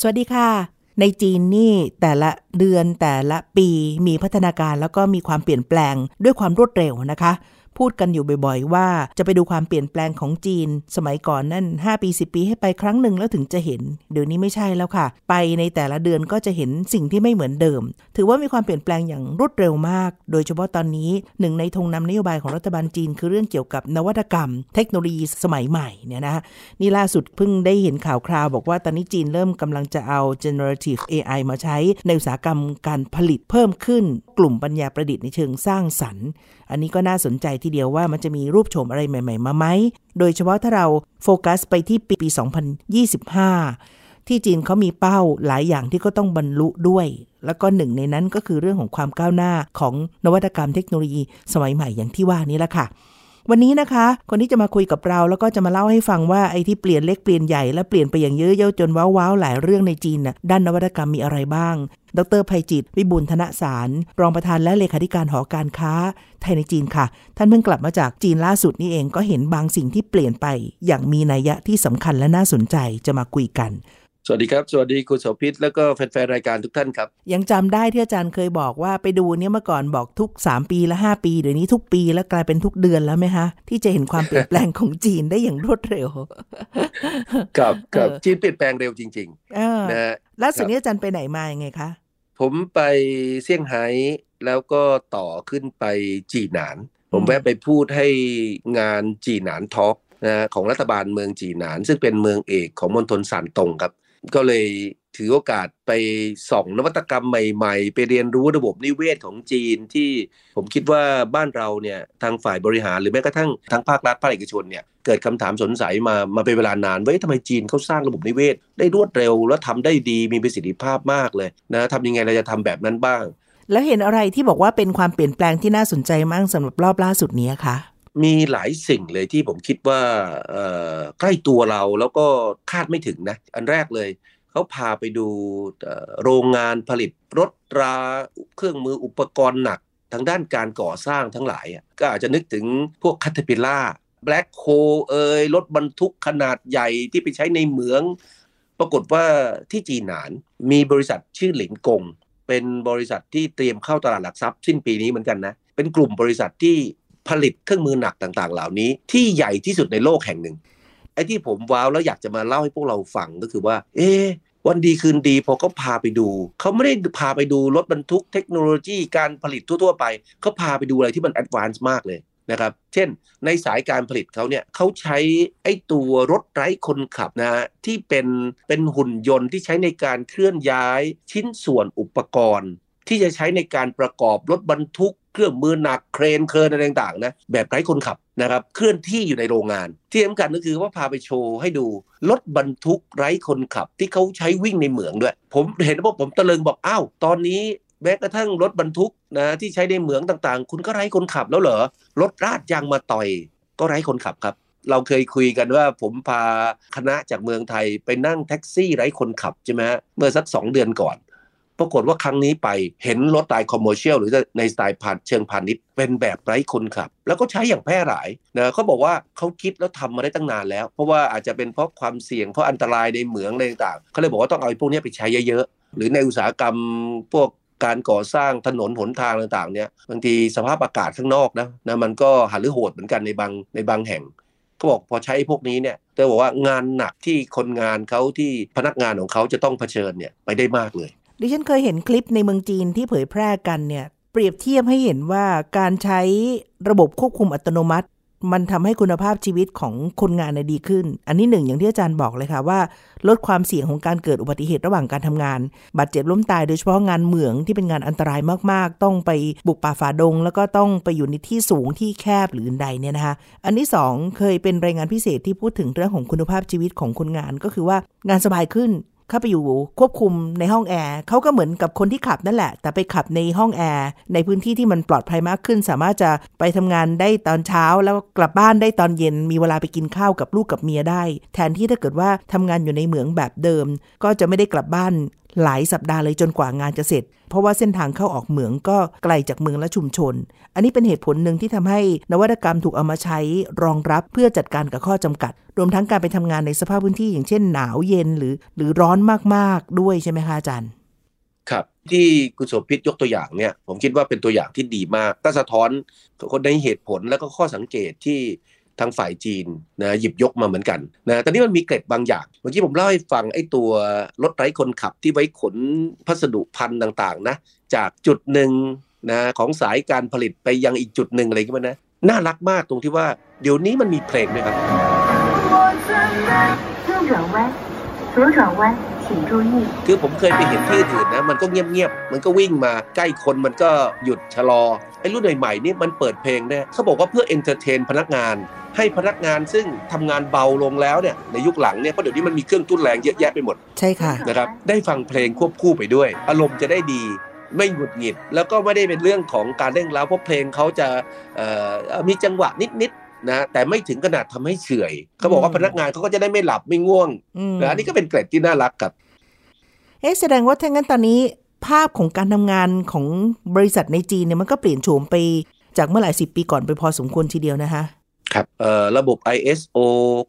สวัสดีค่ะ ในจีนนี่แต่ละเดือนแต่ละปีมีพัฒนาการแล้วก็มีความเปลี่ยนแปลงด้วยความรวดเร็วนะคะ พูดกันอยู่บ่อยๆ ว่าจะไปดูความเปลี่ยนแปลงของจีน สมัยก่อนนั่น 5 ปี 10 ปีให้ไปครั้งหนึ่งแล้วถึงจะเห็น เดี๋ยวนี้ไม่ใช่แล้วค่ะ ไปในแต่ละเดือนก็จะเห็นสิ่งที่ไม่เหมือนเดิม ถือว่ามีความเปลี่ยนแปลงอย่างรวดเร็วมาก โดยเฉพาะตอนนี้หนึ่งในธงนำนโยบายของรัฐบาลจีน คือเรื่องเกี่ยวกับนวัตกรรม เทคโนโลยีสมัยใหม่เนี่ยนะนี่ล่าสุดเพิ่งได้เห็นข่าวคราว บอกว่าตอนนี้จีนเริ่มกำลังจะเอา generative AI มาใช้ในอุตสาหกรรมการผลิตเพิ่มขึ้น กลุ่มปัญญาประดิษฐ์ในเชิงสร้างสรรค์ อันนี้ก็น่าสนใจทีเดียวว่ามันจะมีรูปโฉมอะไรใหม่ ๆ มาไหม โดยเฉพาะถ้าเราโฟกัสไปที่ปี 2025 ที่จีนเขามีเป้าหลายอย่างที่ก็ต้องบรรลุด้วย แล้วก็หนึ่งในนั้นก็คือเรื่องของความก้าวหน้าของนวัตกรรมเทคโนโลยีสมัยใหม่อย่างที่ว่านี้แหละค่ะวันนี้นะคะ คนที่จะมาคุยกับเราแล้วก็จะมาเล่าให้ฟังว่าไอ้ที่เปลี่ยนเล็กเปลี่ยนใหญ่และเปลี่ยนไปอย่างเยอะเย้าจนว้าวๆหลายเรื่องในจีนน่ะด้านนวัตกรรมมีอะไรบ้าง ดรภัยจิต วิบุลธนสาร รองประธานและเลขาธิการหอการค้า ไทยในจีนค่ะ ท่านเพิ่งกลับมาจากจีนล่าสุดนี่เองก็เห็นบางสิ่งที่เปลี่ยนไป อย่างมีนัยยะที่สำคัญและน่าสนใจจะมาคุยกัน สวัสดีครับ สวัสดีคุณโสภิตแล้วก็แฟนๆรายการทุกท่านครับ ยังจำได้ที่อาจารย์เคยบอกว่าไปดูเนี่ยเมื่อก่อนบอกทุก 3 ปีและ 5 ปีเดี๋ยวนี้ทุกปีแล้วกลายเป็นทุกเดือนแล้วไหมคะที่จะเห็นความเปลี่ยนแปลงของจีนได้อย่างรวดเร็วครับครับจีนเปลี่ยนแปลงเร็วจริงเออๆนะฮะล่าสุดนี้อาจารย์ไปไหนมายังไงคะผมไปเซี่ยงไฮ้แล้วก็ต่อขึ้นไปจีหนาน ผมแวะไปพูดให้งานจีหนานทอล์กนะฮะของรัฐบาลเมืองจีหนาน ซึ่งเป็นเมืองเอกของมณฑลสานตงครับ ก็เลยถือโอกาสไปส่องนวัตกรรมใหม่ๆ ไปเรียนรู้ระบบนิเวศของจีนที่ผมคิดว่าบ้านเราเนี่ยทางฝ่ายบริหารหรือแม้กระทั่งทางภาครัฐภาคเอกชนเนี่ยเกิดคำถามสงสัยมามาเป็นเวลานานว่าเอ๊ะทำไมจีนเขาสร้างระบบนิเวศ ได้รวดเร็วแล้วทำได้ดีมีประสิทธิภาพมากเลยนะทำยังไงเราจะทำแบบนั้นบ้าง แล้วเห็นอะไรที่บอกว่าเป็นความเปลี่ยนแปลงที่น่าสนใจมากสำหรับรอบล่าสุดนี้คะ มีหลายสิ่งเลยที่ผมคิดว่าใกล้ตัวเราแล้วก็คาดไม่ถึงนะ อันแรกเลยเขาพาไปดูโรงงานผลิตรถราเครื่องมืออุปกรณ์หนักทางด้านการก่อสร้างทั้งหลาย ก็อาจจะนึกถึงพวกคัตเทปิล่าแบล็คโคเอยรถบรรทุกขนาดใหญ่ที่ไปใช้ในเหมือง ปรากฏว่าที่จี่หนานมีบริษัทชื่อหลินกง เป็นบริษัทที่เตรียมเข้าตลาดหลักทรัพย์สิ้นปีนี้เหมือนกันนะ เป็นกลุ่มบริษัทที่ ผลิตเครื่องมือหนักต่างๆ เหล่านี้ ที่ใหญ่ที่สุดในโลกแห่งหนึ่งไอ้ที่ผมว้าวแล้วอยากจะมาเล่าให้พวกเราฟังก็คือว่า เอ๊วันดีคืนดีพอเขาพาไปดู เขาไม่ได้พาไปดูรถบรรทุกเทคโนโลยีการผลิตทั่ว ๆ ไปเขาพาไปดูอะไรที่มัน advance มากเลยนะครับ เช่น ในสายการผลิตเขาเนี่ยเขาใช้ไอ้ตัวรถไร้คนขับนะฮะที่เป็นเป็นหุ่นยนต์ที่ใช้ในการเคลื่อนย้ายชิ้นส่วนอุปกรณ์ ที่จะใช้ในการประกอบรถบรรทุก เครื่องมือหนักเครนเครนอะไรต่างๆนะแบบไร้คนขับนะครับเคลื่อนที่อยู่ในโรงงาน ที่สำคัญก็คือว่าพาไปโชว์ให้ดูรถบรรทุกไร้คนขับที่เขาใช้วิ่งในเหมืองด้วย ผมเห็นว่าผมตะลึงบอกอ้าวตอนนี้แม้กระทั่งรถบรรทุกนะที่ใช้ในเหมืองต่างๆ คุณก็ไร้คนขับแล้วเหรอรถราดยางมะตอยก็ไร้คนขับครับเราเคยคุยกันว่าผมพาคณะจากเมืองไทยไปนั่งแท็กซี่ไร้คนขับใช่ไหมเมื่อสักสองเดือนก่อน ปรากฏว่าครั้งนี้ไปเห็นรถสไตล์ commercial หรือในสไตล์พานเชิงพาณิชย์เป็นแบบไร้คนขับ แล้วก็ใช้อย่างแพร่หลายนะเขาบอกว่าเขาคิดแล้วทำมาได้ตั้งนานแล้ว เพราะว่าอาจจะเป็นเพราะความเสี่ยงเพราะอันตรายในเหมืองอะไรต่างเขาเลยบอกว่าต้องเอาพวกนี้ไปใช้เยอะๆหรือในอุตสาหกรรมพวกการก่อสร้างถนนหนทางต่างๆเนี่ยบางทีสภาพอากาศข้างนอกนะนะมันก็หันหรือโหดเหมือนกันในบางในบางแห่งเขาบอกพอใช้พวกนี้เนี่ยเธอบอกว่างานหนักที่คนงานเขาที่พนักงานของเขาจะต้องเผชิญเนี่ยไปได้มากเลย ดิฉันเคยเห็นคลิปในเมืองจีนที่เผยแพร่กันเนี่ย เปรียบเทียบให้เห็นว่าการใช้ระบบควบคุมอัตโนมัติ มันทำให้คุณภาพชีวิตของคนงานเนี่ยดีขึ้น อันนี้หนึ่งอย่างที่อาจารย์บอกเลยค่ะว่า ลดความเสี่ยงของการเกิดอุบัติเหตุระหว่างการทำงาน บาดเจ็บล้มตายโดยเฉพาะงานเหมืองที่เป็นงานอันตรายมากๆ ต้องไปบุกป่าฝ่าดง แล้วก็ต้องไปอยู่ในที่สูงที่แคบหรืออื่นใดเนี่ยนะคะ อันที่สองเคยเป็นรายงานพิเศษที่พูดถึงเรื่องของคุณภาพชีวิตของคนงานก็คือว่างานสบายขึ้น เข้าไปอยู่ควบคุมในห้องแอร์เขาก็เหมือนกับคนที่ขับนั่นแหละ แต่ไปขับในห้องแอร์ในพื้นที่ที่มันปลอดภัยมากขึ้น สามารถจะไปทำงานได้ตอนเช้า แล้วกลับบ้านได้ตอนเย็น มีเวลาไปกินข้าวกับลูกกับเมียได้ แทนที่ถ้าเกิดว่าทำงานอยู่ในเหมืองแบบเดิม ก็จะไม่ได้กลับบ้านหลายสัปดาห์เลยจนกว่างานจะเสร็จ เพราะว่าเส้นทางเข้าออกเหมืองก็ไกลจากเมืองและชุมชน อันนี้เป็นเหตุผลหนึ่งที่ทำให้นวัตกรรมถูกเอามาใช้รองรับเพื่อจัดการกับข้อจำกัด รวมทั้งการไปทำงานในสภาพพื้นที่อย่างเช่นหนาวเย็นหรือ หรือร้อนมากๆด้วยใช่ไหมคะอาจารย์ครับที่คุณโสภิตยกตัวอย่างเนี่ยผมคิดว่าเป็นตัวอย่างที่ดีมากก็สะท้อนคนในเหตุผลและก็ข้อสังเกตที่ ทางฝ่ายจีนนะหยิบยกมาเหมือนกันนะแต่นี่มันมีเกร็ดบางอย่าง เมื่อกี้ผมเล่าให้ฟังไอ้ตัวรถไร้คนขับที่ไว้ขนพัสดุพันธุ์ต่างๆนะจากจุดหนึ่งนะของสายการผลิตไปยังอีกจุดหนึ่งอะไรก็มันนะน่ารักมากตรงที่ว่าเดี๋ยวนี้มันมีเพลงด้วยครับ คือผมเคยไปเห็นที่อื่นนะมันก็เงียบๆมันก็วิ่งมาใกล้คนมันก็หยุดชะลอไอ้รุ่นใหม่ๆนี่มันเปิดเพลงเนี่ยเขาบอกว่าเพื่อ entertain พนักงานให้พนักงานซึ่งทำงานเบาลงแล้วเนี่ยในยุคหลังเนี่ยเพราะเดี๋ยวนี้มันมีเครื่องทุ่นแรงเยอะแยะไปหมด ใช่ค่ะนะครับได้ฟังเพลงควบคู่ไปด้วย อารมณ์จะได้ดีไม่หงุดหงิด แล้วก็ไม่ได้เป็นเรื่องของการเร่งเร้าเพราะเพลงเขาจะมีจังหวะนิดๆ นะแต่ไม่ถึงขนาดทำให้เฉื่อยเขาบอกว่าพนักงานเขาก็จะได้ไม่หลับไม่ง่วงนะนี่ก็เป็นเกร็ดที่น่ารักกับ เอ๊ะแสดงว่าถ้างั้นตอนนี้ ภาพของการทำงานของบริษัทในจีนเนี่ยมันก็เปลี่ยนโฉมไปจากเมื่อหลายสิบปีก่อนไปพอสมควรทีเดียวนะคะครับระบบ ISO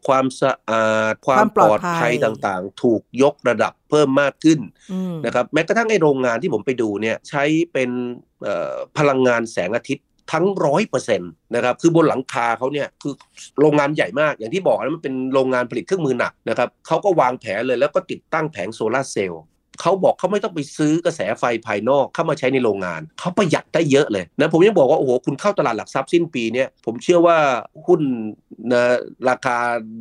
ความสะอาด ความปลอดภัยต่างๆ ถูกยกระดับเพิ่มมากขึ้นนะครับแม้กระทั่งไอโรงงานที่ผมไปดูเนี่ยใช้เป็นพลังงานแสงอาทิตย์ ทั้งร้อยเปอร์เซ็นต์นะครับคือบนหลังคาเขาเนี่ยคือโรงงานใหญ่มากอย่างที่บอกแล้วมันเป็นโรงงานผลิตเครื่องมือหนักนะครับเขาก็วางแผนเลยแล้วก็ติดตั้งแผงโซลาเซลล์ เขาบอกเขาไม่ต้องไปซื้อกระแสไฟภายนอกเข้ามาใช้ในโรงงาน เขาประหยัดได้เยอะเลยนะผมยังบอกว่าโอ้โหคุณเข้าตลาดหลักทรัพย์สิ้นปีเนี่ยผมเชื่อว่าหุ้นนะราคา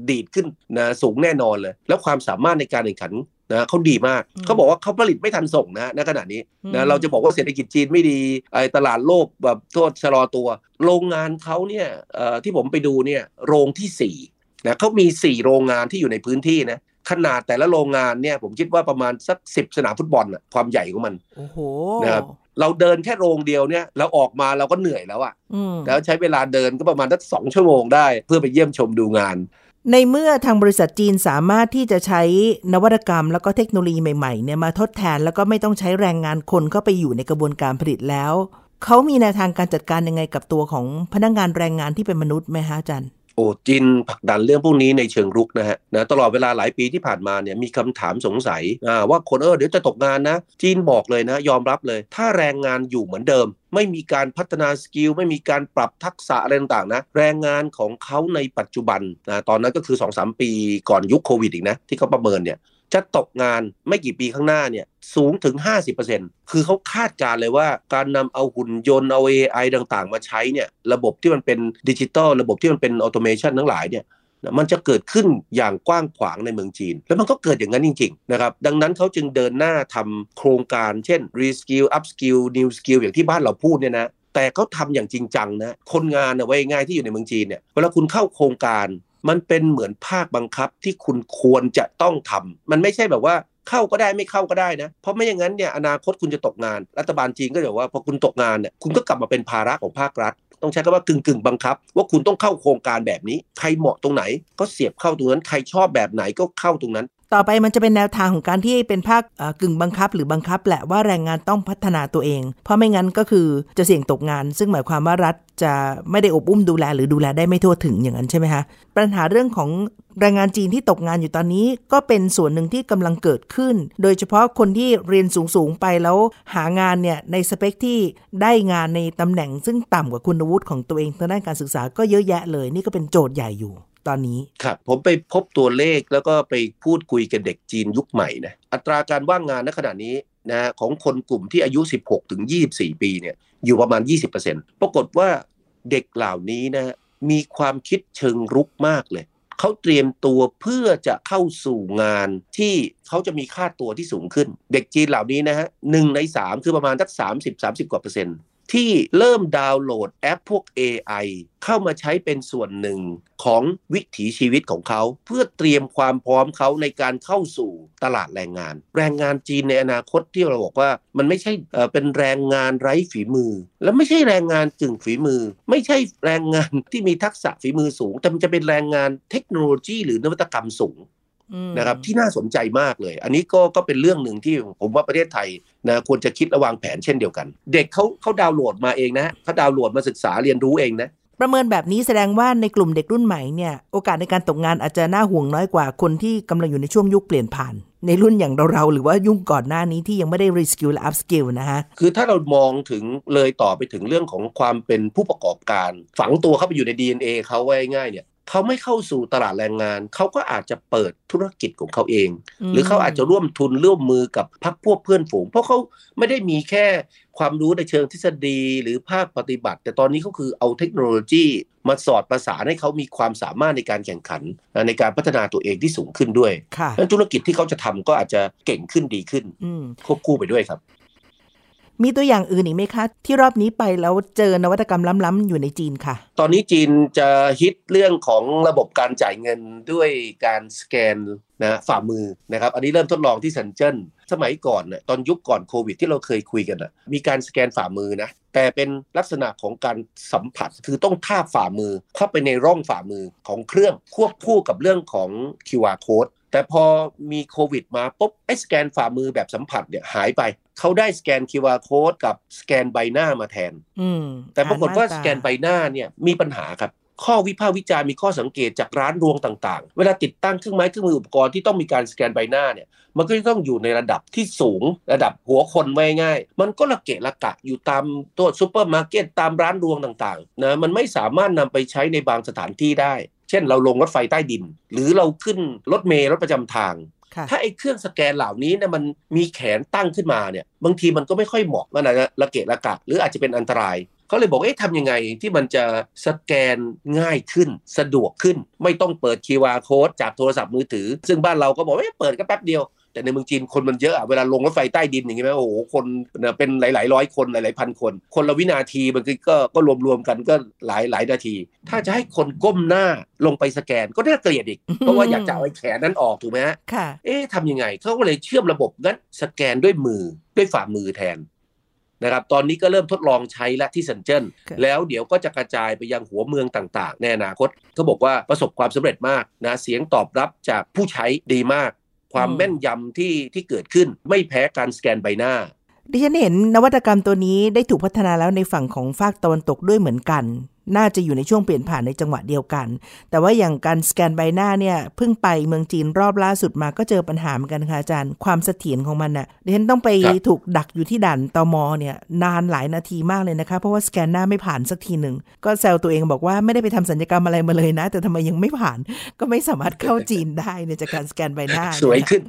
ดีดขึ้นนะสูงแน่นอนเลย แล้วความสามารถในการแข่งขันนะเขาดีมากเขาบอกว่าเขาผลิตไม่ทันส่งนะณขณะนี้นะเราจะบอกว่าเศรษฐกิจจีนไม่ดีไอ้ตลาดโลกแบบโทษชะลอตัว โรงงานเขาเนี่ยที่ผมไปดูเนี่ยโรงที่4นะเขามี 4 โรงงานที่อยู่ในพื้นที่นะ ขนาดแต่ละโรงงานเนี่ยผมคิดว่าประมาณสักสิบสนามฟุตบอลอะความใหญ่ของมันโอ้โหนะครับเราเดินแค่โรงเดียวเนี่ยเราออกมาเราก็เหนื่อยแล้วอะแล้วใช้เวลาเดินก็ประมาณสักสองชั่วโมงได้ เพื่อไปเยี่ยมชมดูงาน ในเมื่อทางบริษัทจีนสามารถที่จะใช้นวัตกรรม แล้วก็เทคโนโลยีใหม่ๆเนี่ยมาทดแทนแล้วก็ไม่ต้องใช้แรงงานคนเข้าไปอยู่ในกระบวนการผลิตแล้วเขามีแนวทางการจัดการยังไงกับตัวของพนักงงานแรงงานที่เป็นมนุษย์ไหมฮะอาจารย์ โอ้จินผลักดันเรื่องพวกนี้ในเชิงรุกนะฮะนะตลอดเวลาหลายปีที่ผ่านมาเนี่ยมีคำถามสงสัยว่าคนเออเดี๋ยวจะตกงานนะ จีนบอกเลยนะ ยอมรับเลย ถ้าแรงงานอยู่เหมือนเดิม ไม่มีการพัฒนาสกิลไม่มีการปรับทักษะอะไรต่างๆนะแรงงานของเขาในปัจจุบันนะตอนนั้นก็คือ 2-3 ปีก่อนยุคโควิดอีกนะที่เขาประเมินเนี่ย จะตกงานไม่กี่ปีข้างหน้าเนี่ยสูงถึง 50%คือเขาคาดการเลยว่าการนำเอาหุ่นยนต์เอา AI ต่างๆ มาใช้เนี่ยระบบที่มันเป็นดิจิตอลระบบที่มันเป็น automation ทั้งหลายเนี่ยมันจะเกิดขึ้นอย่างกว้างขวางในเมืองจีน แล้วมันก็เกิดอย่างนั้นจริงๆนะครับดังนั้นเขาจึงเดินหน้าทำโครงการเช่น reskill upskill new skill อย่างที่บ้านเราพูดเนี่ยนะแต่เขาทำอย่างจริงจังนะคนงานนะว่าง่ายที่อยู่ในเมืองจีนเนี่ยเวลาคุณเข้าโครงการ มันเป็นเหมือนภาคบังคับที่คุณควรจะต้องทำมันไม่ใช่แบบว่าเข้าก็ได้ไม่เข้าก็ได้นะ เพราะไม่อย่างนั้นเนี่ยอนาคตคุณจะตกงาน รัฐบาลจีนก็จะว่าพอคุณตกงานเนี่ยคุณก็กลับมาเป็นภาระของภาครัฐ ต้องใช้คำว่ากึ่งกึ่งบังคับ ว่าคุณต้องเข้าโครงการแบบนี้ ใครเหมาะตรงไหน ก็เสียบเข้าตรงนั้น ใครชอบแบบไหนก็เข้าตรงนั้น ต่อไปมันจะเป็นแนวทางของการที่เป็นภาคกึ่งบังคับหรือบังคับแหละว่าแรงงานต้องพัฒนาตัวเอง เพราะไม่งั้นก็คือจะเสี่ยงตกงาน ซึ่งหมายความว่ารัฐจะไม่ได้อบอุ้มดูแลหรือดูแลได้ไม่ทั่วถึงอย่างนั้นใช่ไหมคะปัญหาเรื่องของแรงงานจีนที่ตกงานอยู่ตอนนี้ก็เป็นส่วนหนึ่งที่กำลังเกิดขึ้น โดยเฉพาะคนที่เรียนสูงๆไปแล้วหางานเนี่ยในสเปคที่ได้งานในตำแหน่ง ซึ่งต่ำกว่าคุณวุฒิของตัวเองทางด้านการศึกษาก็เยอะแยะเลย นี่ก็เป็นโจทย์ใหญ่อยู่ ตอนนี้ครับผมไปพบตัวเลขแล้วก็ไปพูดคุยกับเด็กจีนยุคใหม่นะอัตราการว่างงานณขณะนี้นะของคนกลุ่มที่อายุ 16 ถึง 24 ปีเนี่ยอยู่ประมาณ 20%ปรากฏว่าเด็กเหล่านี้นะมีความคิดเชิงรุกมากเลย เขาเตรียมตัวเพื่อจะเข้าสู่งานที่เขาจะมีค่าตัวที่สูงขึ้น เด็กจีนเหล่านี้นะฮะหนึ่งในสามคือประมาณสักสามสิบสามสิบกว่าเปอร์เซ็นต์ ที่เริ่มดาวน์โหลดแอปพวก AI เข้ามาใช้เป็นส่วนหนึ่งของวิถีชีวิตของเขา เพื่อเตรียมความพร้อมเขาในการเข้าสู่ตลาดแรงงาน แรงงานจีนในอนาคตที่เราบอกว่ามันไม่ใช่เป็นแรงงานไร้ฝีมือ และไม่ใช่แรงงานกึ่งฝีมือ ไม่ใช่แรงงานที่มีทักษะฝีมือสูง แต่มันจะเป็นแรงงานเทคโนโลยี หรือนวัตกรรมสูง นะครับที่น่าสนใจมากเลย อันนี้ก็ก็เป็นเรื่องหนึ่งที่ผมว่าประเทศไทยนะควรจะคิดและวางแผนเช่นเดียวกัน เด็กเขาเขาดาวน์โหลดมาเองนะเขาดาวน์โหลดมาศึกษาเรียนรู้เองนะประเมินแบบนี้แสดงว่าในกลุ่มเด็กรุ่นใหม่เนี่ยโอกาสในการตกงานอาจจะน่าห่วงน้อยกว่าคนที่กำลังอยู่ในช่วงยุคเปลี่ยนผ่าน ในรุ่นอย่างเราๆหรือว่ายุคก่อนหน้านี้ที่ยังไม่ได้ reskill และ upskill นะฮะคือถ้าเรามองถึงเลยต่อไปถึงเรื่องของความเป็นผู้ประกอบการ ฝังตัวเข้าไปอยู่ใน DNA เขาว่าง่ายเนี่ย เขาไม่เข้าสู่ตลาดแรงงาน เขาก็อาจจะเปิดธุรกิจของเขาเอง หรือเขาอาจจะร่วมทุนร่วมมือกับพักพวกเพื่อนฝูง เพราะเขาไม่ได้มีแค่ความรู้ในเชิงทฤษฎีหรือภาคปฏิบัติ แต่ตอนนี้เขาคือเอาเทคโนโลยีมาสอดประสานให้เขามีความสามารถในการแข่งขัน ในการพัฒนาตัวเองที่สูงขึ้นด้วยดังนั้นธุรกิจที่เขาจะทำก็อาจจะเก่งขึ้นดีขึ้นควบคู่ไปด้วยครับ มีตัวอย่างอื่นอีกไหมคะ ที่รอบนี้ไปแล้วเจอนวัตกรรมล้ำๆอยู่ในจีนค่ะ ตอนนี้จีนจะฮิตเรื่องของระบบการจ่ายเงินด้วยการสแกนนะฝ่ามือนะครับอันนี้เริ่มทดลองที่เซนเจิ้นสมัยก่อนเนี่ยตอนยุคก่อนโควิดที่เราเคยคุยกันอะมีการสแกนฝ่ามือนะแต่เป็นลักษณะของการสัมผัสคือต้องทาบฝ่ามือเข้าไปในร่องฝ่ามือของเครื่องควบคู่กับเรื่องของ QR code แต่พอมีโควิดมาปุ๊บไอ้สแกนฝ่ามือแบบสัมผัสเนี่ยหายไป เขาได้สแกน QR code กับสแกนใบหน้ามาแทนแต่ปรากฏว่าสแกนใบหน้าเนี่ยมีปัญหาครับ ข้อวิพากษ์วิจารณ์มีข้อสังเกตจากร้านรวงต่างๆ เวลาติดตั้งเครื่องไม้เครื่องมืออุปกรณ์ที่ต้องมีการสแกนใบหน้าเนี่ยมันก็จะต้องอยู่ในระดับที่สูงระดับหัวคนว่าง่าย มันก็ระเกะระกะอยู่ตามตัวซูเปอร์มาร์เก็ตตามร้านรวงต่างๆนะมันไม่สามารถนำไปใช้ในบางสถานที่ได้ เช่นเราลงรถไฟใต้ดิน หรือเราขึ้นรถเมล์รถประจำทาง ถ้าไอ้เครื่องสแกนเหล่านี้เนี่ยมันมีแขนตั้งขึ้นมาเนี่ยบางทีมันก็ไม่ค่อยเหมาะมันอาจจะระเกะระกะหรืออาจจะเป็นอันตรายเขาเลยบอกเอ๊ะทำยังไงที่มันจะสแกนง่ายขึ้น สะดวกขึ้น ไม่ต้องเปิด QR code จากโทรศัพท์มือถือ ซึ่งบ้านเราก็บอกว่าเปิดก็แป๊บเดียว แต่ในเมืองจีนคนมันเยอะอะเวลาลงรถไฟใต้ดินอย่างเงี้ยโอ้โหคนเป็นหลาย ๆ ร้อยคนหลาย ๆ พันคน คนละวินาทีมันก็ก็รวมๆกันก็หลายหลายนาที ถ้าจะให้คนก้มหน้าลงไปสแกนก็น่าเกลียดอีก เพราะว่าอยากจะเอาแขนนั้นออกถูกไหมฮะเอ๊ะทำยังไงเขาก็เลยเชื่อมระบบนั้นสแกนด้วยมือด้วยฝ่ามือแทนนะครับตอนนี้ก็เริ่มทดลองใช้และที่เซนเจิ้นแล้วเดี๋ยวก็จะกระจายไปยังหัวเมืองต่าง ๆ ในอนาคตเขาบอกว่าประสบความสำเร็จมากนะเสียงตอบรับจากผู้ใช้ดีมาก ความแม่นยำที่ที่เกิดขึ้นไม่แพ้การสแกนใบหน้าดิฉันเห็นนวัตกรรมตัวนี้ได้ถูกพัฒนาแล้วในฝั่งของฝากตะวันตกด้วยเหมือนกัน น่าจะอยู่ในช่วงเปลี่ยนผ่านในจังหวะเดียวกัน แต่ว่าอย่างการสแกนใบหน้าเนี่ยเพิ่งไปเมืองจีนรอบล่าสุดมาก็เจอปัญหาเหมือนกันค่ะอาจารย์ ความเสถียรของมันน่ะดิฉันต้องไปถูกดักอยู่ที่ด่านตมเนี่ยนานหลายนาทีมากเลยนะคะ เพราะว่าสแกนหน้าไม่ผ่านสักทีหนึ่งก็แซวตัวเองบอกว่าไม่ได้ไปทำสัญญกรรมอะไรมาเลยนะ แต่ทำไมยังไม่ผ่าน ก็ไม่สามารถเข้าจีนได้ในจากการสแกนใบหน้า สวยขึ้น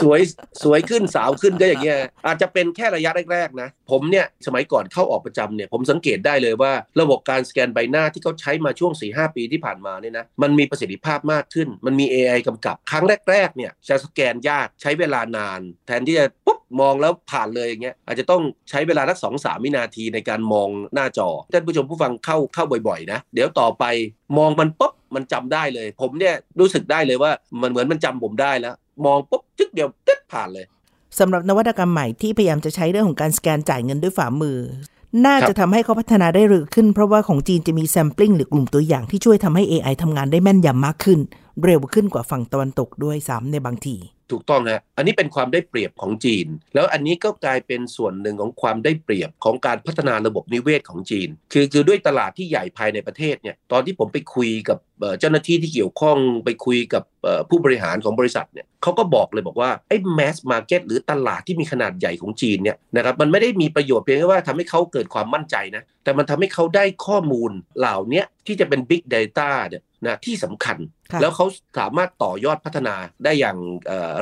สวยสวยขึ้นสาวขึ้นก็อย่างเงี้ยอาจจะเป็นแค่ระยะแรกๆนะ ผมเนี่ยสมัยก่อนเข้าออกประจำเนี่ยผมสังเกตได้เลยว่าระบบการสแกนใบหน้าที่เขาใช้มาช่วง4ีหปีที่ผ่านมาเนี่ยนะมันมีประสิทธิภาพมากขึ้น มันมี AI กำกับครั้งแรกๆเนี่ยจะสแกนยากใช้เวลานาน แทนที่จะปุ๊บมองแล้วผ่านเลยอย่างเงี้ยอาจจะต้องใช้เวลาสักสองสามวินาทีในการมองหน้าจอท่านผู้ชมผู้ฟังเข้าเข้าบ่อยๆนะเดี๋ยวต่อไปมองมันปุ๊บมันจำได้เลย ผมเนี่ยรู้สึกได้เลยว่ามันเหมือนมันจำผมได้แล้ว มองปุ๊บจึ๊กเดียวตึ๊ดผ่านเลยสำหรับนวัตกรรมใหม่ที่พยายามจะใช้เรื่องของการสแกนจ่ายเงินด้วยฝ่ามือ น่าจะทำให้เขาพัฒนาได้เร็วขึ้น เพราะว่าของจีนจะมีแซมปลิ้งหรือกลุ่มตัวอย่างที่ช่วยทำให้ AI ทำงานได้แม่นยำมากขึ้นเร็วขึ้นกว่าฝั่งตะวันตกด้วยซ้ำในบางที ถูกต้องฮะ อันนี้เป็นความได้เปรียบของจีน แล้วอันนี้ก็กลายเป็นส่วนหนึ่งของความได้เปรียบของการพัฒนาระบบนิเวศของจีน คือคือด้วยตลาดที่ใหญ่ภายในประเทศเนี่ย ตอนที่ผมไปคุยกับเจ้าหน้าที่ที่เกี่ยวข้องไปคุยกับผู้บริหารของบริษัทเนี่ยเขาก็บอกเลยบอกว่าไอ้แมสมาร์เก็ตหรือตลาดที่มีขนาดใหญ่ของจีนเนี่ยนะครับมันไม่ได้มีประโยชน์เพียงแค่ว่าทำให้เขาเกิดความมั่นใจนะแต่มันทำให้เขาได้ข้อมูลเหล่านี้ที่จะเป็น Big Data เนี่ยนะที่สำคัญ แล้วเขาสามารถต่อยอดพัฒนาได้อย่าง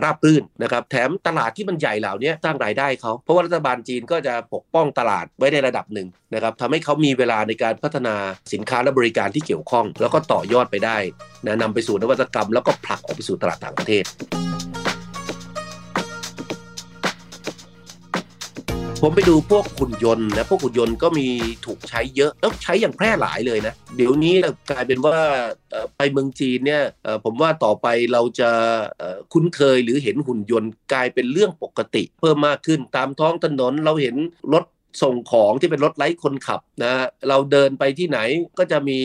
ราบรื่นนะครับแถมตลาดที่มันใหญ่เหล่านี้สร้างรายได้เขาเพราะว่ารัฐบาลจีนก็จะปกป้องตลาดไว้ในระดับหนึ่งนะครับทำให้เขามีเวลาในการพัฒนาสินค้าและบริการที่เกี่ยวข้อง แล้วก็ต่อยอดไปได้นะนำไปสู่นวัตกรรม แล้วก็ผลักออกไปสู่ตลาดต่างประเทศ ผมไปดูพวกหุ่นยนต์นะพวกหุ่นยนต์ก็มีถูกใช้เยอะแล้วใช้อย่างแพร่หลายเลยนะ เดี๋ยวนี้กลายเป็นว่าไปเมืองจีนเนี่ยผมว่าต่อไปเราจะคุ้นเคยหรือเห็นหุ่นยนต์กลายเป็นเรื่องปกติ เพิ่มมากขึ้นตามท้องถนนเราเห็นรถส่งของที่เป็นรถไร้คนขับนะเราเดินไปที่ไหนก็จะมี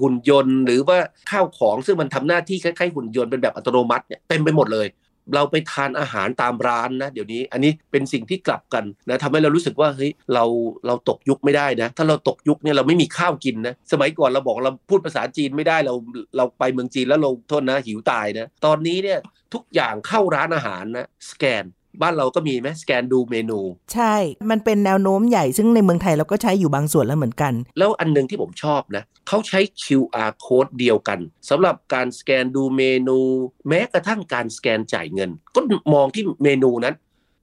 หุ่นยนต์ หรือว่าข้าวของซึ่งมันทำหน้าที่คล้ายๆหุ่นยนต์เป็นแบบอัตโนมัติเนี่ยเต็มไปหมดเลย เราไปทานอาหารตามร้านนะเดี๋ยวนี้อันนี้เป็นสิ่งที่กลับกันนะทำให้เรารู้สึกว่าเฮ้ยเราเราตกยุคไม่ได้นะ ถ้าเราตกยุคเนี่ยเราไม่มีข้าวกินนะสมัยก่อนเราบอกเราพูดภาษาจีนไม่ได้เราเราไปเมืองจีนแล้วเราโทษนะหิวตายนะตอนนี้เนี่ยทุกอย่างเข้าร้านอาหารนะสแกน บ้านเราก็มีไหมสแกนดูเมนู ใช่ มันเป็นแนวโน้มใหญ่ซึ่งในเมืองไทยเราก็ใช้อยู่บางส่วนแล้วเหมือนกัน แล้วอันนึงที่ผมชอบนะเขาใช้ QR code เดียวกันสำหรับการสแกนดูเมนู แม้กระทั่งการสแกนจ่ายเงิน ก็มองที่เมนูนั้น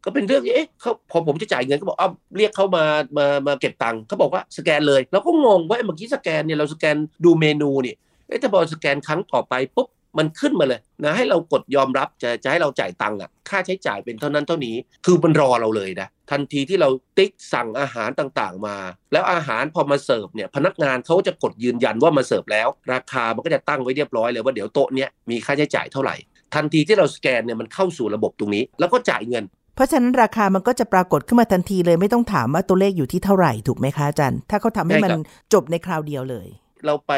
ก็เป็นเรื่องเอ๊ะเขาพอผมจะจ่ายเงินก็บอกอ้าเรียกเขามามามาเก็บตังค์เขาบอกว่าสแกนเลยแล้วก็งงว่าเมื่อกี้สแกนเนี่ยเราสแกนดูเมนูนี่เอ๊ะถ้าพอสแกนครั้งต่อไปปุ๊บ มันขึ้นมาเลยนะให้เรากดยอมรับจะจะให้เราจ่ายตังค์อะค่าใช้จ่ายเป็นเท่านั้นเท่านี้ คือมันรอเราเลยนะทันทีที่เราติ๊กสั่งอาหารต่างๆมา แล้วอาหารพอมาเสิร์ฟเนี่ยพนักงานเขาจะกดยืนยันว่ามาเสิร์ฟแล้ว ราคามันก็จะตั้งไว้เรียบร้อยเลยว่าเดี๋ยวโต๊ะเนี้ยมีค่าใช้จ่ายเท่าไหร่ ทันทีที่เราสแกนเนี่ยมันเข้าสู่ระบบตรงนี้ แล้วก็จ่ายเงินเพราะฉะนั้นราคามันก็จะปรากฏขึ้นมาทันทีเลย ไม่ต้องถามว่าตัวเลขอยู่ที่เท่าไหร่ถูกไหมคะอาจารย์ ถ้าเขาทาให้มันจบในคราวเดียวเลย เราไป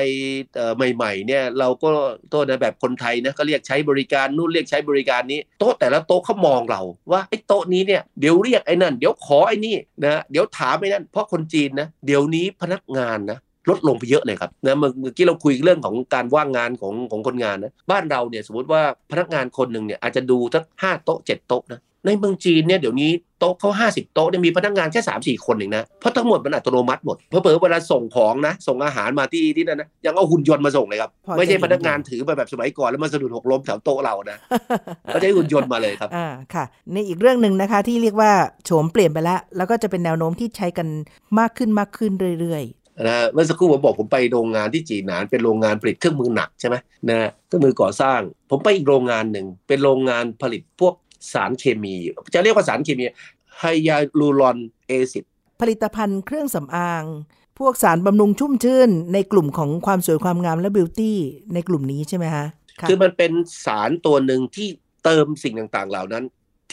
ใหม่ๆเนี่ยเราก็โต๊ะในแบบคนไทยนะก็เรียกใช้บริการนู่นเรียกใช้บริการนี้โต๊ะแต่ละโต๊ะเขามองเรา ว่าไอ้โต๊ะนี้เนี่ยเดี๋ยวเรียกไอ้นั่น เดี๋ยวขอไอ้นี่นะเดี๋ยวถามไอ้นั่นเพราะคนจีนนะเดี๋ยวนี้พนักงานนะลดลงไปเยอะเลยครับนะเมื่อกี้เราคุยเรื่องของการว่างงานของของคนงานนะบ้านเราเนี่ยสมมติว่าพนักงานคนหนึ่งเนี่ยอาจจะดูสักห้าโต๊ะเจ็ดโต๊ะนะ ในเมืองจีนเนี่ยเดี๋ยวนี้โต๊ะเขาห้าสิบโต๊ะเนี่ยมีพนักงานแค่สามสี่คนเองนะ เพราะทั้งหมดมันอัตโนมัติหมด เพอเพอเวลาส่งของนะ ส่งอาหารมาที่ที่นั่นนะ ยังเอาหุ่นยนต์มาส่งเลยครับ ไม่ใช่พนักงานถือไปแบบสมัยก่อน แล้วมาสะดุดหกล้มแถวโต๊ะเรานะก็ใช้หุ่นยนต์มาเลยครับ อ่า ค่ะ ในอีกเรื่องหนึ่งนะคะที่เรียกว่าโฉมเปลี่ยนไปแล้ว แล้วก็จะเป็นแนวโน้มที่ใช้กันมากขึ้นมากขึ้นเรื่อยๆนะเมื่อสักครู่ผมบอกผมไปโรงงานที่จีนนานเป็นโรงงานผลิตเครื่องมือหนักใช่ไหมนะเครื่องมือก่อสร้าง ผมไปอีกโรงงานหนึ่งเป็นโรงงานผลิตพวก สารเคมี จะเรียกว่าสารเคมีไฮยาลูรอนเอซิดผลิตภัณฑ์เครื่องสำอาง พวกสารบำรุงชุ่มชื่น ในกลุ่มของความสวยความงามและบิวตี้ในกลุ่มนี้ใช่ไหมคะคือมันเป็นสารตัวหนึ่งที่เติมสิ่งต่างๆ เหล่านั้น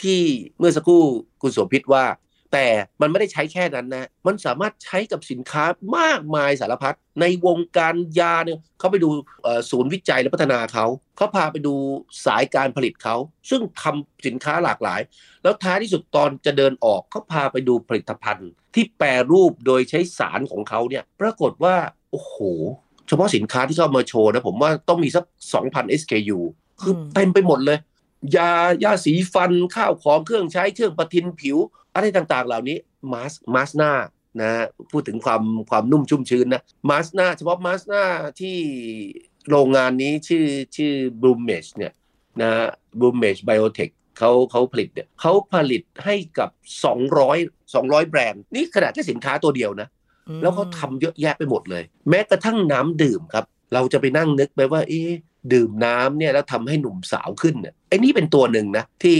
ที่เมื่อสักครู่คุณสมพิษว่า แต่มันไม่ได้ใช้แค่นั้นนะมันสามารถใช้กับสินค้ามากมายสารพัดในวงการยาเนี่ยเขาไปดูศูนย์วิจัยและพัฒนาเขาเขาพาไปดูสายการผลิตเขา ซึ่งทำสินค้าหลากหลาย แล้วท้ายที่สุดตอนจะเดินออกเขาพาไปดูผลิตภัณฑ์ ที่แปรรูปโดยใช้สารของเขาเนี่ยปรากฏว่าโอ้โหเฉพาะสินค้าที่เข้ามาโชว์นะผมว่าต้องมีสัก 2,000 SKU คือเต็มไปหมดเลย ยายาสีฟันข้าวของเครื่องใช้เครื่องประทินผิว อะไรต่างๆ เหล่านี้มาสมาสนานะพูดถึงความความนุ่มชุ่มชื้นนะมาสนาเฉพาะมาสนาที่โรงงานนี้ชื่อชื่อบลูเมชเนี่ยนะบลูเมชไบโอเทคเขาเขาผลิตเนี่ยเขาผลิตให้กับ 200 200 แบรนด์ นี่ขนาดแค่สินค้าตัวเดียวนะ แล้วเขาทำเยอะแยะไปหมดเลย แม้กระทั่งน้ำดื่มครับ เราจะไปนั่งนึกไปว่า เอ๊ ดื่มน้ำเนี่ยแล้วทำให้หนุ่มสาวขึ้นเนี่ยไอ้นี่เป็นตัวหนึ่งนะที่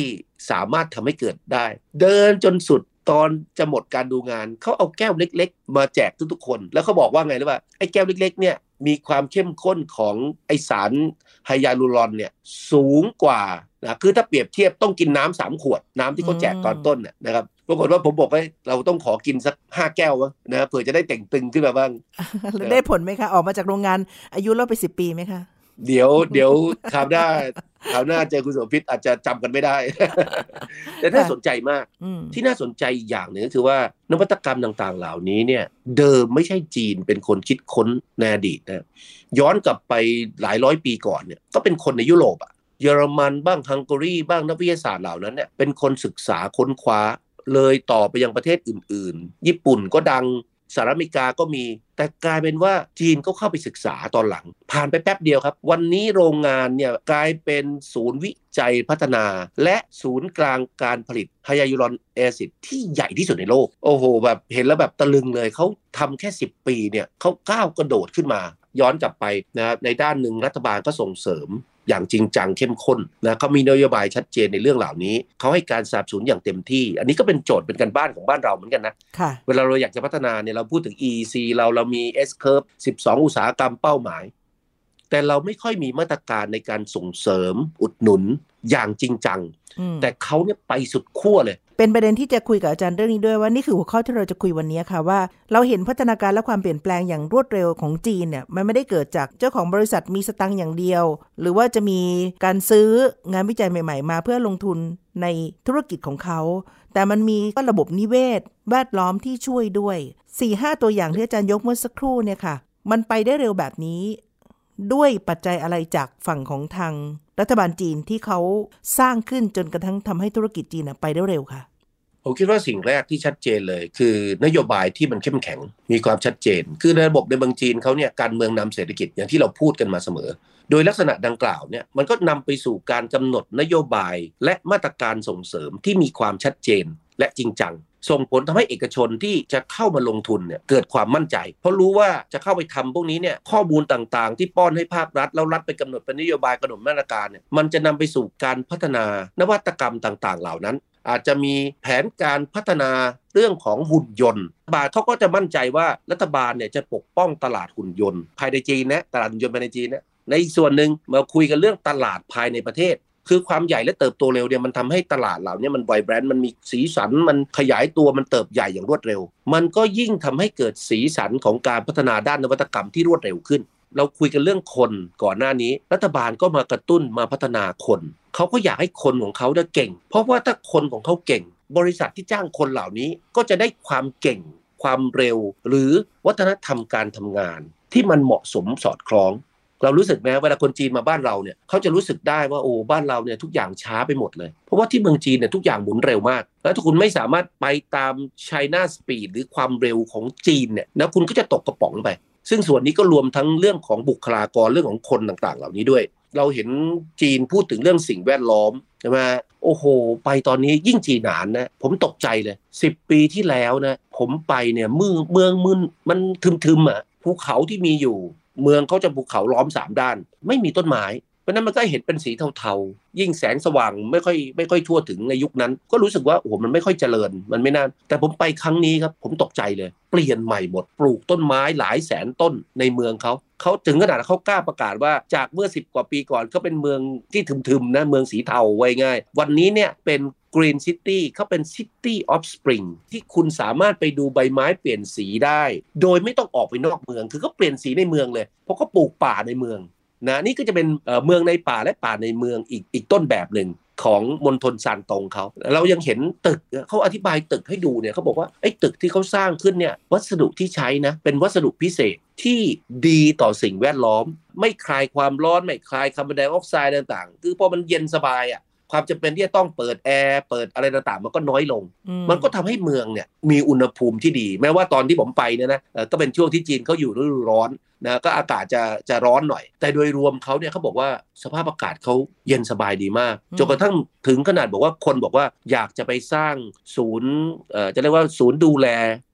สามารถทำให้เกิดได้ เดินจนสุดตอนจะหมดการดูงานเขาเอาแก้วเล็ก ๆ มาแจกทุกๆคน แล้วเขาบอกว่าไงรู้ป่ะไอ้แก้วเล็ก ๆ เนี่ยมีความเข้มข้นของไอสารไฮยาลูรอนเนี่ยสูงกว่านะคือถ้าเปรียบเทียบต้องกินน้ำสามขวดน้ำที่เขาแจกตอนต้นเนี่ยนะครับปรากฏว่าผมบอกว่าเราต้องขอกินสักห้าแก้วนะเผื่อจะได้แต่งตึงขึ้นมาบ้างได้ผลไหมคะ ออกมาจากโรงงานอายุเราไปสิบปีไหมคะ เดี๋ยวเดี๋ยวคราวหน้าคราวหน้าเจอคุณสมพิษอาจจะจำกันไม่ได้ แต่น่าสนใจมาก ที่น่าสนใจอีกอย่างหนึ่งก็คือว่านวัตกรรมต่างๆ เหล่านี้เนี่ย เดิมไม่ใช่จีนเป็นคนคิดค้นในอดีตนะย้อนกลับไปหลายร้อยปีก่อนเนี่ยก็เป็นคนในยุโรปอะเยอรมันบ้างฮังการีบ้างนักวิทยาศาสตร์เหล่านั้นเนี่ยเป็นคนศึกษาค้นคว้าเลยต่อไปยังประเทศอื่น ๆ ญี่ปุ่นก็ดัง สหรัฐอเมริกาก็มี แต่กลายเป็นว่าจีนก็เข้าไปศึกษาตอนหลัง ผ่านไปแป๊บเดียวครับ วันนี้โรงงานเนี่ยกลายเป็นศูนย์วิจัยพัฒนา และศูนย์กลางการผลิตไฮยาลูรอนแอซิดที่ใหญ่ที่สุดในโลก โอ้โห แบบเห็นแล้วแบบตะลึงเลยเขาทำแค่ 10 ปีเนี่ยเขาก้าวกระโดดขึ้นมา ย้อนกลับไปนะครับในด้านหนึ่งรัฐบาลก็ส่งเสริมอย่างจริงจังเข้มข้นนะเขามีนโยบายชัดเจนในเรื่องเหล่านี้ เขาให้การสนับสนุนอย่างเต็มที่ อันนี้ก็เป็นโจทย์เป็นการบ้านของบ้านเราเหมือนกันนะค่ะเวลาเราอยากจะพัฒนาเนี่ยเราพูดถึง EEC เราเรามี S curve 12 อุตสาหกรรมเป้าหมาย แต่เราไม่ค่อยมีมาตรการในการส่งเสริมอุดหนุนอย่างจริงจังอืมแต่เขาเนี่ยไปสุดขั้วเลย เป็นประเด็นที่จะคุยกับอาจารย์เรื่องนี้ด้วยว่านี่คือหัวข้อที่เราจะคุยวันนี้ค่ะว่า เราเห็นพัฒนาการและความเปลี่ยนแปลงอย่างรวดเร็วของจีนเนี่ยมันไม่ได้เกิดจากเจ้าของบริษัทมีสตังค์อย่างเดียว หรือว่าจะมีการซื้องานวิจัยใหม่ ๆ มาเพื่อลงทุนในธุรกิจของเขา แต่มันมีก็ระบบนิเวศ แวดล้อมที่ช่วยด้วย4ี่ห้าตัวอย่างที่อาจารย์ยกเมื่อสักครู่เนี่ยค่ะ มันไปได้เร็วแบบนี้ ด้วยปัจจัยอะไรจากฝั่งของทาง รัฐบาลจีนที่เขาสร้างขึ้นจนกระทั่งทำให้ธุรกิจจีนไปได้เร็วค่ะ ผมคิดว่าสิ่งแรกที่ชัดเจนเลย คือนโยบายที่มันเข้มแข็งมีความชัดเจน คือในระบบในเมืองจีนเขาเนี่ยการเมืองนำเศรษฐกิจอย่างที่เราพูดกันมาเสมอ โดยลักษณะดังกล่าวเนี่ยมันก็นำไปสู่การกำหนดนโยบายและมาตรการส่งเสริมที่มีความชัดเจนและจริงจังส่งผลทำให้เอกชนที่จะเข้ามาลงทุนเนี่ยเกิดความมั่นใจ เพราะรู้ว่าจะเข้าไปทำพวกนี้เนี่ยข้อมูลต่างๆ ที่ป้อนให้ภาครัฐ แล้วรัฐไปกำหนดเป็นนโยบายกำหนดมาตรการเนี่ยมันจะนำไปสู่การพัฒนานวัตกรรมต่างๆ เหล่านั้น อาจจะมีแผนการพัฒนาเรื่องของหุ่นยนต์บาลเขาก็จะมั่นใจว่ารัฐบาลเนี่ยจะปกป้องตลาดหุ่นยนต์ภายในจีนนะตลาดหุ่นยนต์ภายในจีนนะในอีกส่วนหนึ่งมาคุยกันเรื่องตลาดภายในประเทศ คือความใหญ่และเติบโตเร็วเนี่ยมันทำให้ตลาดเหล่านี้มันไวแบรนด์มันมีสีสันมันขยายตัวมันเติบใหญ่อย่างรวดเร็ว มันก็ยิ่งทำให้เกิดสีสันของการพัฒนาด้านนวัตกรรมที่รวดเร็วขึ้นเราคุยกันเรื่องคนก่อนหน้านี้ รัฐบาลก็มากระตุ้นมาพัฒนาคน เขาก็อยากให้คนของเขาได้เก่ง เพราะว่าถ้าคนของเขาเก่ง บริษัทที่จ้างคนเหล่านี้ก็จะได้ความเก่ง ความเร็ว หรือวัฒนธรรมการทำงาน ที่มันเหมาะสมสอดคล้อง เรารู้สึกไหมเวลาคนจีนมาบ้านเราเนี่ยเขาจะรู้สึกได้ว่าโอ้บ้านเราเนี่ยทุกอย่างช้าไปหมดเลย เพราะว่าที่เมืองจีนเนี่ยทุกอย่างหมุนเร็วมาก แล้วถ้าคุณไม่สามารถไปตาม China Speed หรือความเร็วของจีนเนี่ยนะคุณก็จะตกกระป๋องไปซึ่งส่วนนี้ก็รวมทั้งเรื่องของบุคลากรเรื่องของคนต่างๆ เหล่านี้ด้วย เราเห็นจีนพูดถึงเรื่องสิ่งแวดล้อมใช่ไหมโอ้โห ไปตอนนี้ยิ่งจีนหนานนะ ผมตกใจเลย 10 ปีที่แล้วนะ ผมไปเนี่ยเมืองเมืองมึนมันทึมๆอะภูเขาที่มีอยู่ เมืองเขาจะภูเขาล้อมสามด้าน ไม่มีต้นไม้ ราะนั้นมันก็เห็นเป็นสีเทาๆ ยิ่งแสงสว่างไม่ค่อยไม่ค่อยทั่วถึงในยุคนั้น ก็รู้สึกว่าโอ้โหมันไม่ค่อยเจริญ มันไม่น่าแต่ผมไปครั้งนี้ครับผมตกใจเลย เปลี่ยนใหม่หมด ปลูกต้นไม้หลายแสนต้นในเมืองเขาเขาถึงขนาดเขากล้าประกาศว่าจากเมื่อ 10 กว่าปีก่อนเขาเป็นเมืองที่ทึมๆนะเมืองสีเทาไว้ง่าย วันนี้เนี่ยเป็น Green City เขาเป็น City of Spring ที่คุณสามารถไปดูใบไม้เปลี่ยนสีได้ โดยไม่ต้องออกไปนอกเมือง คือเขาเปลี่ยนสีในเมืองเลย เพราะเขาปลูกป่าในเมือง นะนี่ก็จะเป็นเอ่อเมืองในป่าและป่าในเมืองอีกอีกต้นแบบหนึ่งของมณฑลซานตงเขา เรายังเห็นตึกเขาอธิบายตึกให้ดูเนี่ยเขาบอกว่าไอ้ตึกที่เขาสร้างขึ้นเนี่ยวัสดุที่ใช้นะเป็นวัสดุพิเศษที่ดีต่อสิ่งแวดล้อม ไม่คลายความร้อนไม่คลายคาร์บอนไดออกไซด์ต่างๆ คือพอมันเย็นสบายอะความจำเป็นที่จะต้องเปิดแอร์เปิดอะไรต่างๆมันก็น้อยลงอืมันก็ทำให้เมืองเนี่ยมีอุณหภูมิที่ดี แม้ว่าตอนที่ผมไปเนี่ยนะเอ่อก็เป็นช่วงที่จีนเขาอยู่ฤดูร้อน นะก็อากาศจะจะร้อนหน่อย แต่โดยรวมเขาเนี่ยเขาบอกว่าสภาพอากาศเขาเย็นสบายดีมากจนกระทั่งถึงขนาดบอกว่าคนบอกว่าอยากจะไปสร้างศูนย์เอ่อจะเรียกว่าศูนย์ดูแล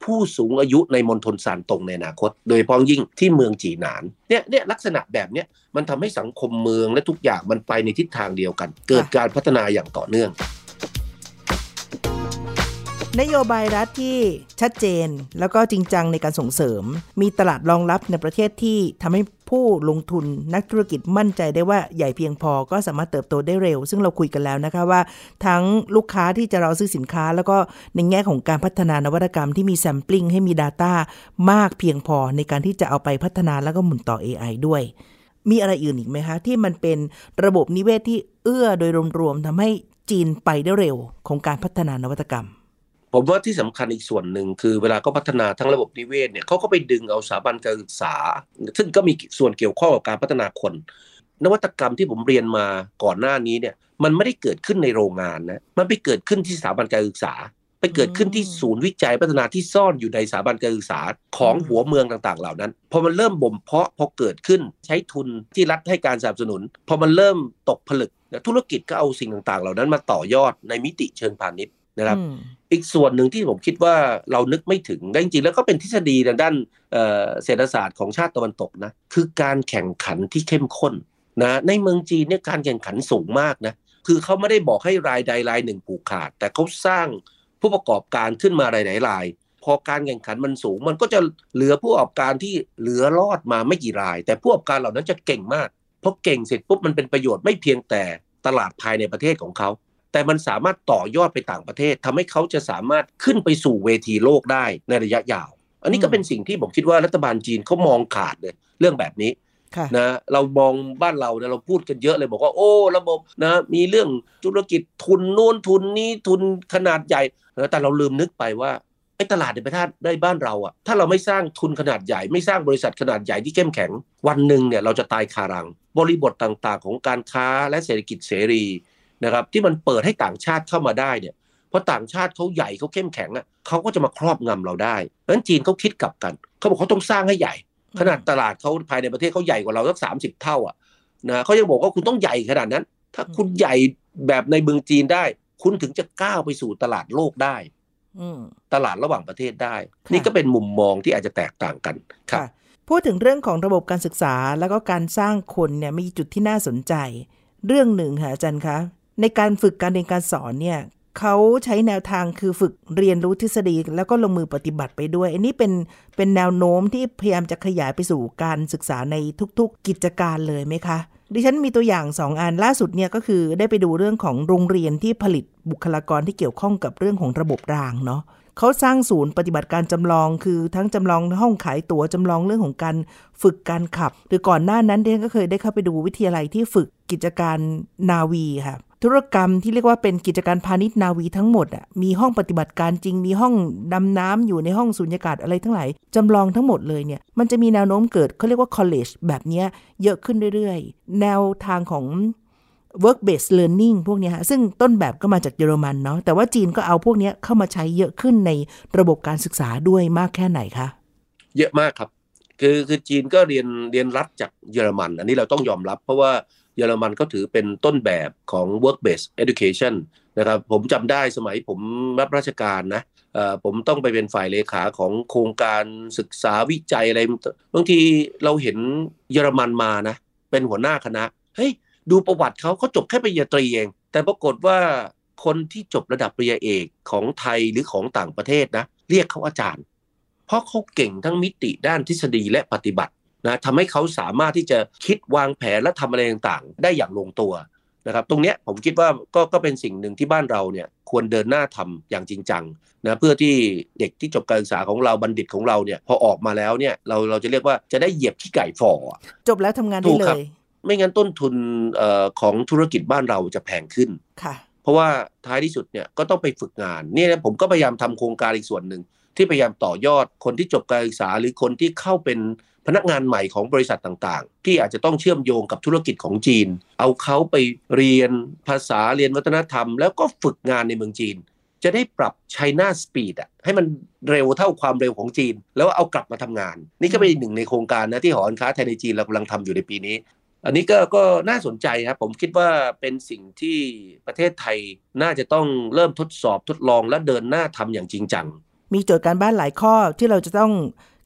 ผู้สูงอายุในมณฑลซานตงในอนาคต โดยเฉพาะยิ่งที่เมืองจีหนานเนี่ยเนี่ยลักษณะแบบเนี้ยมันทำให้สังคมเมืองและทุกอย่างมันไปในทิศทางเดียวกัน เกิดการพัฒนาอย่างต่อเนื่อง นโยบายรัฐที่ชัดเจน แล้วก็จริงจังในการส่งเสริม มีตลาดรองรับในประเทศที่ทำให้ผู้ลงทุนนักธุรกิจมั่นใจได้ว่าใหญ่เพียงพอก็สามารถเติบโตได้เร็ว ซึ่งเราคุยกันแล้วนะคะว่า ทั้งลูกค้าที่จะเราซื้อสินค้า แล้วก็ในแง่ของการพัฒนานวัตกรรมที่มีแซมปลิ้งให้มี Data มากเพียงพอในการที่จะเอาไปพัฒนาแล้วก็หมุนต่อ AI ด้วย มีอะไรอื่นอีกไหมคะ ที่มันเป็นระบบนิเวศที่เอื้อโดยรวมๆทำให้จีนไปได้เร็วของการพัฒนานวัตกรรม ผมว่าที่สำคัญอีกส่วนหนึ่งคือเวลาเขาพัฒนาทั้งระบบนิเวศเนี่ยเขาก็ไปดึงเอาสถาบันการศึกษา ซึ่งก็มีส่วนเกี่ยวข้องกับการพัฒนาคน นวัตกรรมที่ผมเรียนมาก่อนหน้านี้เนี่ยมันไม่ได้เกิดขึ้นในโรงงานนะมันไปเกิดขึ้นที่สถาบันการศึกษา ไปเกิดขึ้นที่ศูนย์วิจัยพัฒนาที่ซ่อนอยู่ในสถาบันการศึกษาของหัวเมืองต่างๆ เหล่านั้นพอมันเริ่มบ่มเพาะพอเกิดขึ้นใช้ทุนที่รัฐให้การสนับสนุนพอมันเริ่มตกผลึกธุรกิจก็เอาสิ่งต่างๆ เหล่านั้นมาต่อยอดในมิติเชิงพาณิชย์ นะครับอืมอีกอีกส่วนหนึ่งที่ผมคิดว่าเรานึกไม่ถึงได้จริงๆแล้วก็เป็นทฤษฎีทางด้านเศรษฐศาสตร์ของชาติตะวันตกนะคือการแข่งขันที่เข้มข้นนะในเมืองจีนเนี่ยการแข่งขันสูงมากนะคือเขาไม่ได้บอกให้รายใดรายหนึ่งผูกขาด แต่เขาสร้างผู้ประกอบการขึ้นมารายไหนรายพอการแข่งขันมันสูง มันก็จะเหลือผู้ประกอบการที่เหลือรอดมาไม่กี่ราย แต่ผู้ประกอบการเหล่านั้นจะเก่งมากเพราะเก่งเสร็จปุ๊บมันเป็นประโยชน์ไม่เพียงแต่ตลาดภายในประเทศของเขา แต่มันสามารถต่อยอดไปต่างประเทศทำให้เขาจะสามารถขึ้นไปสู่เวทีโลกได้ในระยะยาว อันนี้ก็เป็นสิ่งที่ผมคิดว่ารัฐบาลจีนเขามองขาดเลยเรื่องแบบนี้นะเรามองบ้านเราเนี่ยเราพูดกันเยอะเลยบอกว่าโอ้ระบบนะมีเรื่องธุรกิจทุนโน้นทุนนี้ทุนขนาดใหญ่แต่เราลืมนึกไปว่าไอ้ตลาดในประเทศได้บ้านเราอะถ้าเราไม่สร้างทุนขนาดใหญ่ ไม่สร้างบริษัทขนาดใหญ่ที่เข้มแข็ง วันหนึ่งเนี่ยเราจะตายคารัง บริบทต่างๆ ของการค้าและเศรษฐกิจเสรี นะครับที่มันเปิดให้ต่างชาติเข้ามาได้เนี่ยเพราะต่างชาติเขาใหญ่เขาเข้มแข็งอะเขาก็จะมาครอบงำเราได้เพราะฉะนั้นจีนเขาคิดกลับกันเขาบอกเขาต้องสร้างให้ใหญ่ ขนาดตลาดเขาภายในประเทศเขาใหญ่กว่าเราสักสามสิบเท่าอะนะเขายังบอกว่าคุณต้องใหญ่ขนาดนั้น ถ้าคุณใหญ่แบบในเมืองจีนได้ คุณถึงจะก้าวไปสู่ตลาดโลกได้ตลาดระหว่างประเทศได้ นี่ก็เป็นมุมมองที่อาจจะแตกต่างกันครับพูดถึงเรื่องของระบบการศึกษาแล้วก็การสร้างคนเนี่ยมีจุดที่น่าสนใจ เรื่องหนึ่งค่ะอาจารย์คะ ในการฝึกการเรียนการสอนเนี่ยเขาใช้แนวทางคือฝึกเรียนรู้ทฤษฎีแล้วก็ลงมือปฏิบัติไปด้วย อันนี้เป็นเป็นแนวโน้มที่พยายามจะขยายไปสู่การศึกษาในทุก ๆ กิจการเลยไหมคะ ดิฉันมีตัวอย่างสองอันล่าสุดเนี่ยก็คือได้ไปดูเรื่องของโรงเรียนที่ผลิตบุคลากรที่เกี่ยวข้องกับเรื่องของระบบรางเนาะเขาสร้างศูนย์ปฏิบัติการจำลอง คือทั้งจำลองห้องขายตั๋วจำลองเรื่องของการฝึกการขับ หรือก่อนหน้านั้นเดนก็เคยได้เข้าไปดูวิทยาลัยที่ฝึกกิจการนาวีค่ะ ธุรกรรมที่เรียกว่าเป็นกิจการพาณิชย์นาวีทั้งหมดอะมีห้องปฏิบัติการจริง มีห้องดำน้ำอยู่ในห้องสุญญากาศอะไรทั้งหลายจำลองทั้งหมดเลยเนี่ยมันจะมีแนวโน้มเกิดเขาเรียกว่า college แบบนี้เยอะขึ้นเรื่อยๆ แนวทางของ work based learning พวกนี้ฮะซึ่งต้นแบบก็มาจากเยอรมันเนาะแต่ว่าจีนก็เอาพวกนี้เข้ามาใช้เยอะขึ้นในระบบการศึกษาด้วยมากแค่ไหนคะเยอะมากครับคือคือจีนก็เรียนเรียนรัฐจากเยอรมัน อันนี้เราต้องยอมรับ เพราะว่า เยอรมันก็ถือเป็นต้นแบบของ work based education นะครับผมจำได้สมัยผมรับราชการนะผมต้องไปเป็นฝ่ายเลขาของโครงการศึกษาวิจัยอะไรบางทีเราเห็นเยอรมันมานะเป็นหัวหน้าคณะเฮ้ยดูประวัติเขาเขาจบแค่ปริญญาตรีเอง แต่ปรากฏว่าคนที่จบระดับปริญญาเอกของไทยหรือของต่างประเทศนะ เรียกเขาอาจารย์ เพราะเขาเก่งทั้งมิติด้านทฤษฎีและปฏิบัติ นะทำให้เขาสามารถที่จะคิดวางแผนและทำอะไรต่างๆ ได้อย่างลงตัวนะครับตรงนี้ผมคิดว่าก็ก็เป็นสิ่งหนึ่งที่บ้านเราเนี่ยควรเดินหน้าทำอย่างจริงจังนะเพื่อที่เด็กที่จบการศึกษาของเราบัณฑิตของเราเนี่ยพอออกมาแล้วเนี่ยเราเราจะเรียกว่าจะได้เหยียบขี้ไก่ฝ่อจบแล้วทำงานได้เลย ไม่งั้นต้นทุนอของธุรกิจบ้านเราจะแพงขึ้นค่ะ เพราะว่าท้ายที่สุดเนี่ยก็ต้องไปฝึกงานนี่นะผมก็พยายามทำโครงการอีกส่วนหนึ่ง ที่พยายามต่อยอดคนที่จบการศึกษา หรือคนที่เข้าเป็นพนักงานใหม่ของบริษัทต่างๆ ที่อาจจะต้องเชื่อมโยงกับธุรกิจของจีน เอาเขาไปเรียนภาษาเรียนวัฒนธรรม แล้วก็ฝึกงานในเมืองจีน จะได้ปรับไชน่าสปีดอะให้มันเร็วเท่าความเร็วของจีน แล้วเอากลับมาทำงาน นี่ก็เป็นหนึ่งในโครงการนะที่หอการค้าไทยในจีนเรากำลังทำอยู่ในปีนี้ อันนี้ก็ก็น่าสนใจครับผมคิดว่าเป็นสิ่งที่ประเทศไทยน่าจะต้องเริ่มทดสอบทดลองและเดินหน้าทำอย่างจริงจัง มีโจทย์การบ้านหลายข้อที่เราจะต้อง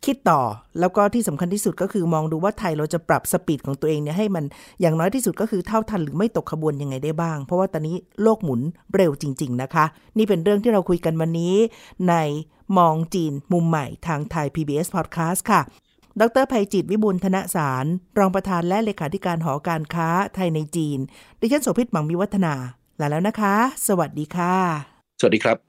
คิดต่อ แล้วก็ที่สำคัญที่สุดก็คือมองดูว่าไทยเราจะปรับสปีดของตัวเองเนี่ยให้มันอย่างน้อยที่สุดก็คือเท่าทันหรือไม่ตกขบวนยังไงได้บ้าง เพราะว่าตอนนี้โลกหมุนเร็วจริง ๆ นะคะ นี่เป็นเรื่องที่เราคุยกันวันนี้ ในมองจีนมุมใหม่ทางไทย PBS Podcast ค่ะดรภัยจิตวิบูลธนสาร รองประธานและเลขาธิการหอการค้าไทยในจีน ดิฉันโสภิตหมังมีวัฒนาลาแล้วนะคะ สวัสดีค่ะ สวัสดีครับ